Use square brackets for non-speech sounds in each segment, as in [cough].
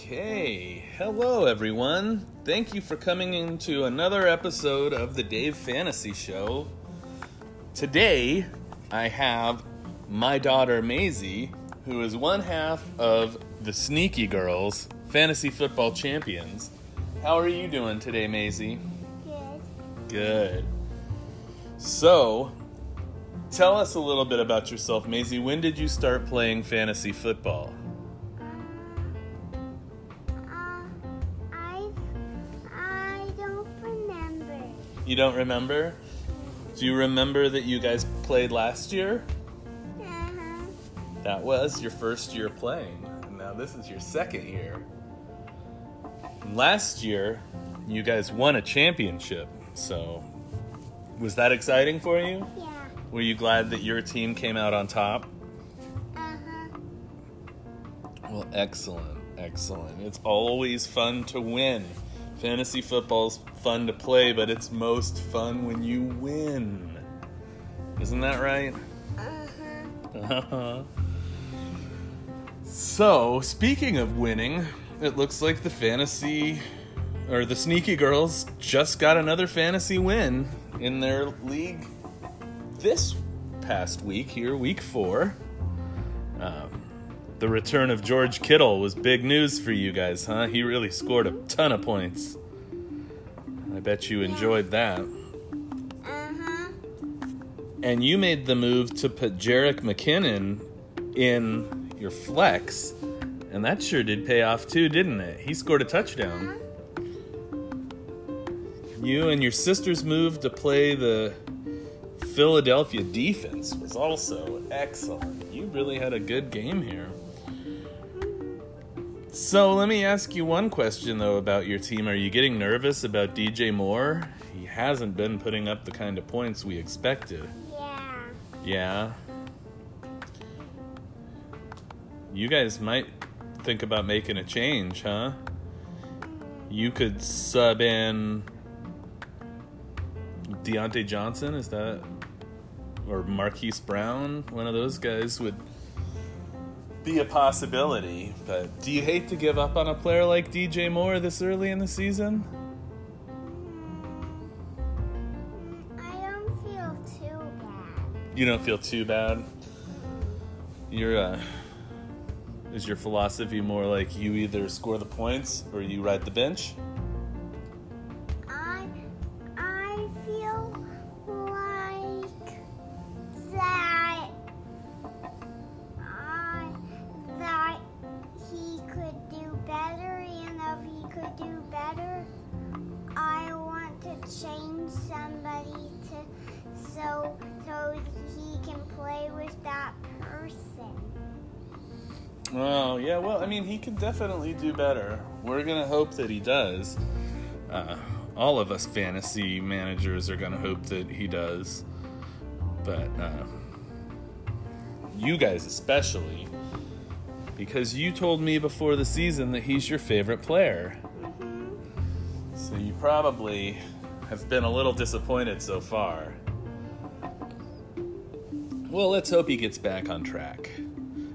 Okay, hello everyone. Thank you for coming into another episode of the Dave Fantasy Show. Today, I have my daughter Maisie, who is one half of the Sneaky Girls Fantasy Football Champions. How are you doing today, Maisie? Good. Good. So, tell us a little bit about yourself, Maisie. When did you start playing fantasy football? You don't remember? Do you remember that you guys played last year? Uh-huh. That was your first year playing. Now this is your second year. Last year, you guys won a championship. So, was that exciting for you? Yeah. Were you glad that your team came out on top? Uh-huh. Well, excellent, excellent. It's always fun to win. Fantasy football's fun to play, but it's most fun when you win. Isn't that right? Uh-huh. so, speaking of winning, it looks like the fantasy or the sneaky girls just got another fantasy win in their league this past week here, week four. Um, the return of George Kittle was big news for you guys, huh? He really scored a ton of points. I bet you enjoyed that. Uh-huh. And you made the move to put Jerick McKinnon in your flex. And that sure did pay off too, didn't it? He scored a touchdown. Uh-huh. You and your sister's move to play the Philadelphia defense was also excellent. You really had a good game here. So let me ask you one question though about your team. Are you getting nervous about DJ Moore? He hasn't been putting up the kind of points we expected. Yeah. Yeah. You guys might think about making a change, huh? You could sub in Diontae Johnson, is that or Marquise Brown? One of those guys would be a possibility. But do you hate to give up on a player like DJ Moore this early in the season? I don't feel too bad. You don't feel too bad. Your uh, is your philosophy more like you either score the points or you ride the bench? Change somebody to so so he can play with that person. Oh yeah, well I mean he can definitely do better. We're gonna hope that he does. Uh, all of us fantasy managers are gonna hope that he does, but uh, you guys especially, because you told me before the season that he's your favorite player. So you probably have been a little disappointed so far. Well, let's hope he gets back on track.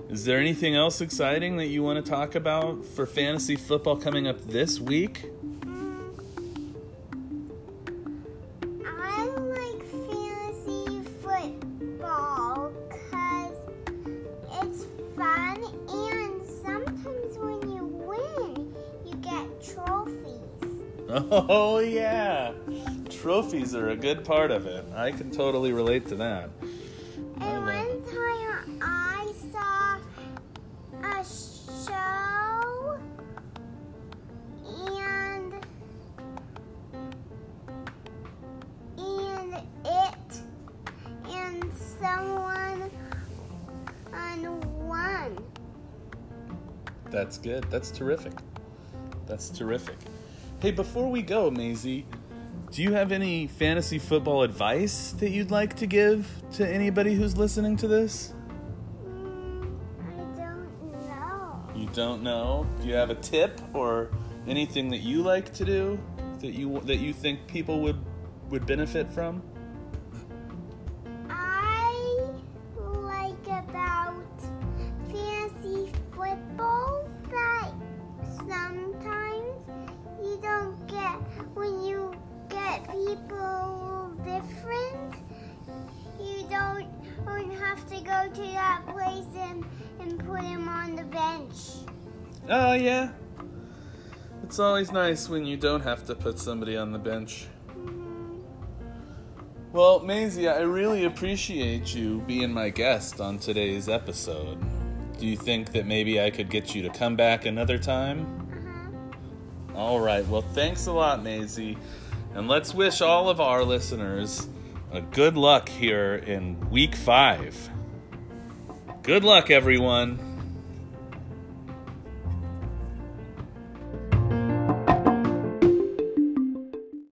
Is there anything else exciting that you want to talk about for fantasy football coming up this week? I like fantasy football because it's fun and sometimes when you win, you get trophies. [laughs] Oh, yeah. Trophies are a good part of it. I can totally relate to that. And one time I saw a show and and it and someone won. That's good. That's terrific. That's terrific. Hey, before we go, Maisie, do you have any fantasy football advice that you'd like to give to anybody who's listening to this? I don't know. You don't know? Do you have a tip or anything that you like to do that you that you think people would would benefit from? so different. You don't, don't have to go to that place and, and put him on the bench. Oh, uh, yeah. It's always nice when you don't have to put somebody on the bench. Mm-hmm. Well, Maisie, I really appreciate you being my guest on today's episode. Do you think that maybe I could get you to come back another time? Uh-huh. All right. Well, thanks a lot, Maisie. And let's wish all of our listeners a good luck here in week five. Good luck, everyone.